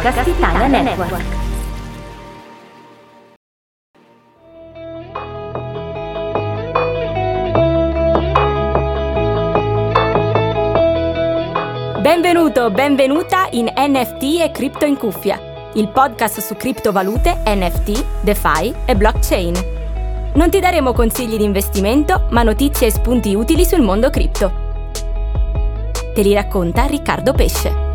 Podcast Italia Network. Benvenuto, benvenuta in NFT e Cripto in cuffia, il podcast su criptovalute, NFT, DeFi e blockchain. Non ti daremo consigli di investimento, ma notizie e spunti utili sul mondo cripto. Te li racconta Riccardo Pesce.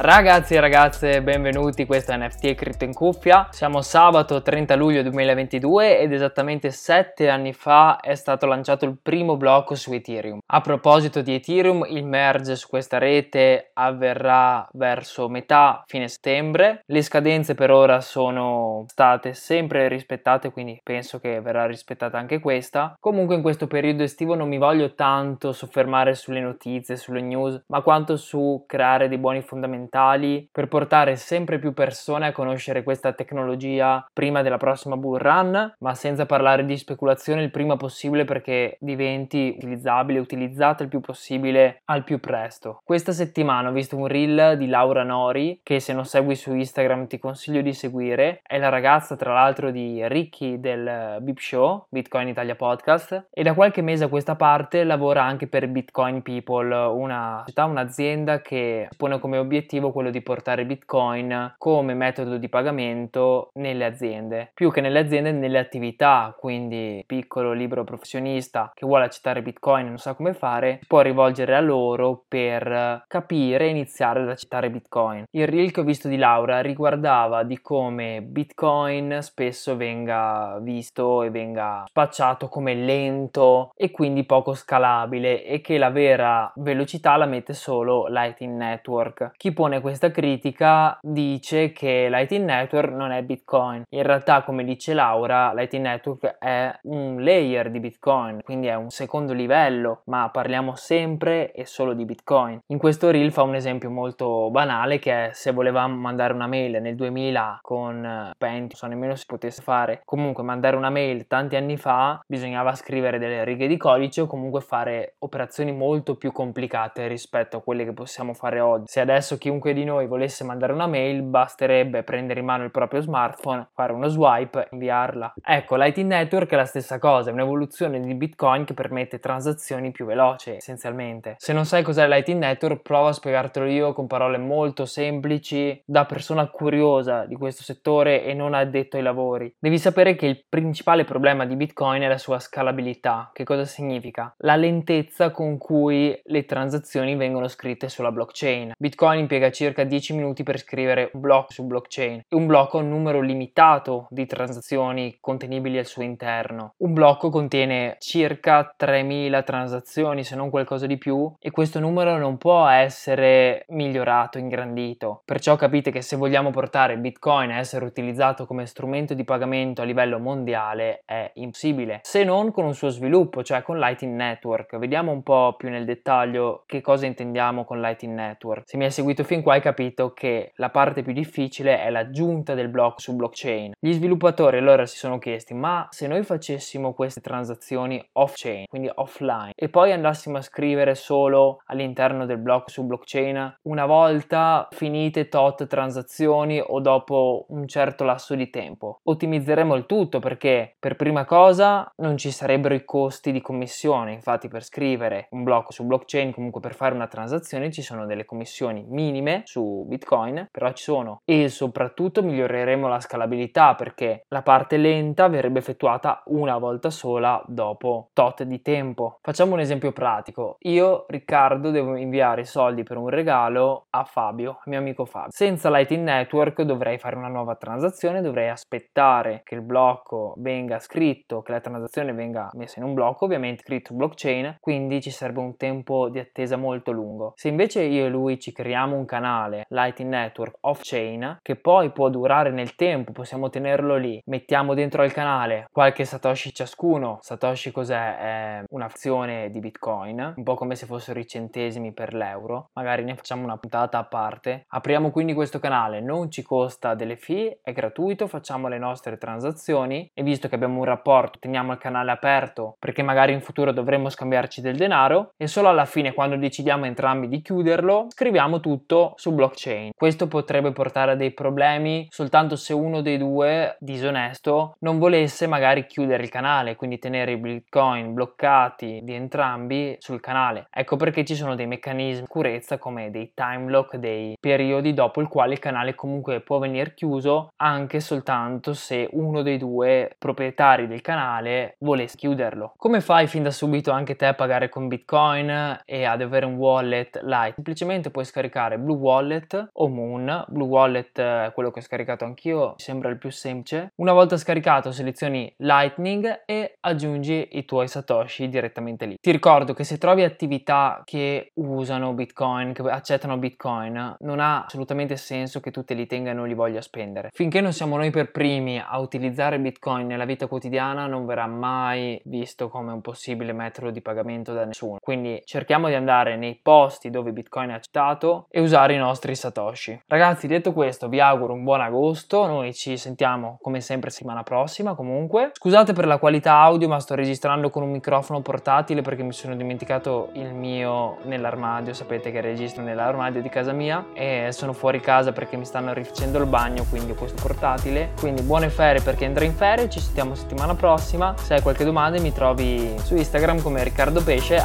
Ragazzi e ragazze, benvenuti, questo è NFT e Critto in Cuffia. Siamo sabato 30 luglio 2022 ed esattamente 7 anni fa è stato lanciato il primo blocco su Ethereum. A proposito di Ethereum, il merge su questa rete avverrà verso metà fine settembre. Le scadenze per ora sono state sempre rispettate, quindi penso che verrà rispettata anche questa. Comunque in questo periodo estivo non mi voglio tanto soffermare sulle notizie, sulle news, ma quanto su creare dei buoni fondamentali fondamentali per portare sempre più persone a conoscere questa tecnologia prima della prossima bull run, ma senza parlare di speculazione il prima possibile perché diventi utilizzabile, utilizzata il più possibile al più presto. Questa settimana ho visto un reel di Laura Nori che se non segui su Instagram ti consiglio di seguire, è la ragazza tra l'altro di Ricky del Bip Show, Bitcoin Italia Podcast e da qualche mese a questa parte lavora anche per Bitcoin People, una società, un'azienda che pone come obiettivo obiettivo quello di portare Bitcoin come metodo di pagamento nelle aziende, più che nelle aziende nelle attività, quindi piccolo libero professionista che vuole accettare Bitcoin e non sa come fare, può rivolgere a loro per capire e iniziare ad accettare Bitcoin. Il reel che ho visto di Laura riguardava di come Bitcoin spesso venga visto e venga spacciato come lento e quindi poco scalabile e che la vera velocità la mette solo Lightning Network. Chi pone pone questa critica dice che Lightning Network non è Bitcoin. In realtà, come dice Laura, Lightning Network è un layer di Bitcoin, quindi è un secondo livello, ma parliamo sempre e solo di Bitcoin. In questo reel fa un esempio molto banale che è se volevamo mandare una mail nel 2000 con Pentium, non so nemmeno se potesse fare, comunque mandare una mail tanti anni fa bisognava scrivere delle righe di codice o comunque fare operazioni molto più complicate rispetto a quelle che possiamo fare oggi. Se adesso chiunque chiunque di noi volesse mandare una mail, basterebbe prendere in mano il proprio smartphone, fare uno swipe inviarla. Ecco, Lightning Network è la stessa cosa, è un'evoluzione di Bitcoin che permette transazioni più veloci, essenzialmente. Se non sai cos'è Lightning Network, provo a spiegartelo io con parole molto semplici, da persona curiosa di questo settore e non addetto ai lavori. Devi sapere che il principale problema di Bitcoin è la sua scalabilità. Che cosa significa? La lentezza con cui le transazioni vengono scritte sulla blockchain. Bitcoin impiega impiega circa 10 minuti per scrivere un blocco su blockchain e un blocco ha un numero limitato di transazioni contenibili al suo interno. Un blocco contiene circa 3000 transazioni, se non qualcosa di più, e questo numero non può essere migliorato, ingrandito. Perciò capite che se vogliamo portare Bitcoin a essere utilizzato come strumento di pagamento a livello mondiale è impossibile, se non con un suo sviluppo, cioè con Lightning Network. Vediamo un po' più nel dettaglio che cosa intendiamo con Lightning Network. Se mi hai seguito fin qua hai capito che la parte più difficile è l'aggiunta del blocco su blockchain. Gli sviluppatori allora si sono chiesti ma se noi facessimo queste transazioni off-chain, quindi offline, e poi andassimo a scrivere solo all'interno del blocco su blockchain una volta finite tot transazioni o dopo un certo lasso di tempo, ottimizzeremo il tutto perché per prima cosa non ci sarebbero i costi di commissione, infatti per scrivere un blocco su blockchain, comunque per fare una transazione ci sono delle commissioni minime minime su Bitcoin, però ci sono e soprattutto miglioreremo la scalabilità perché la parte lenta verrebbe effettuata una volta sola dopo tot di tempo. Facciamo un esempio pratico. Io, Riccardo, devo inviare i soldi per un regalo a Fabio, mio amico Fabio. Senza Lightning Network dovrei fare una nuova transazione, dovrei aspettare che il blocco venga scritto, che la transazione venga messa in un blocco, ovviamente scritto blockchain, quindi ci sarebbe un tempo di attesa molto lungo. Se invece io e lui ci creiamo un canale Lightning Network off-chain che poi può durare nel tempo, possiamo tenerlo lì, mettiamo dentro al canale qualche Satoshi ciascuno. Satoshi cos'è? È un'azione di Bitcoin, un po' come se fossero i centesimi per l'euro. Magari ne facciamo una puntata a parte. Apriamo quindi questo canale, non ci costa delle fee, è gratuito, facciamo le nostre transazioni e visto che abbiamo un rapporto, teniamo il canale aperto perché magari in futuro dovremmo scambiarci del denaro e solo alla fine quando decidiamo entrambi di chiuderlo, scriviamo tutto su blockchain. Questo potrebbe portare a dei problemi soltanto se uno dei due disonesto non volesse magari chiudere il canale, quindi tenere i bitcoin bloccati di entrambi sul canale. Ecco perché ci sono dei meccanismi di sicurezza come dei time lock, dei periodi dopo il quale il canale comunque può venire chiuso anche soltanto se uno dei due proprietari del canale volesse chiuderlo. Come fai fin da subito anche te a pagare con bitcoin e ad avere un wallet light? Semplicemente puoi scaricare Blue Wallet o Moon. Blue Wallet è quello che ho scaricato anch'io, mi sembra il più semplice. Una volta scaricato selezioni Lightning e aggiungi i tuoi satoshi direttamente lì. Ti ricordo che se trovi attività che usano Bitcoin, che accettano Bitcoin, non ha assolutamente senso che tu te li tenga e non li voglia spendere. Finché non siamo noi per primi a utilizzare Bitcoin nella vita quotidiana, non verrà mai visto come un possibile metodo di pagamento da nessuno. Quindi cerchiamo di andare nei posti dove Bitcoin è accettato e usare i nostri satoshi. Ragazzi, detto questo, vi auguro un buon agosto. Noi ci sentiamo come sempre settimana prossima. Comunque, scusate per la qualità audio, ma sto registrando con un microfono portatile perché mi sono dimenticato il mio nell'armadio. Sapete che registro nell'armadio di casa mia e sono fuori casa perché mi stanno rifacendo il bagno, quindi ho questo portatile. Quindi buone ferie per chi andrà in ferie. Ci sentiamo settimana prossima. Se hai qualche domanda, mi trovi su Instagram come Riccardo Pesce.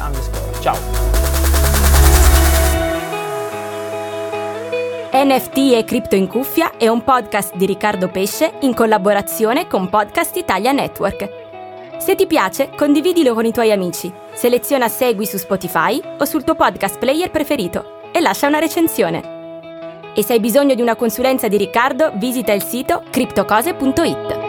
Ciao! NFT e Cripto in Cuffia è un podcast di Riccardo Pesce in collaborazione con Podcast Italia Network. Se ti piace, condividilo con i tuoi amici, seleziona Segui su Spotify o sul tuo podcast player preferito e lascia una recensione. E se hai bisogno di una consulenza di Riccardo, visita il sito criptocose.it.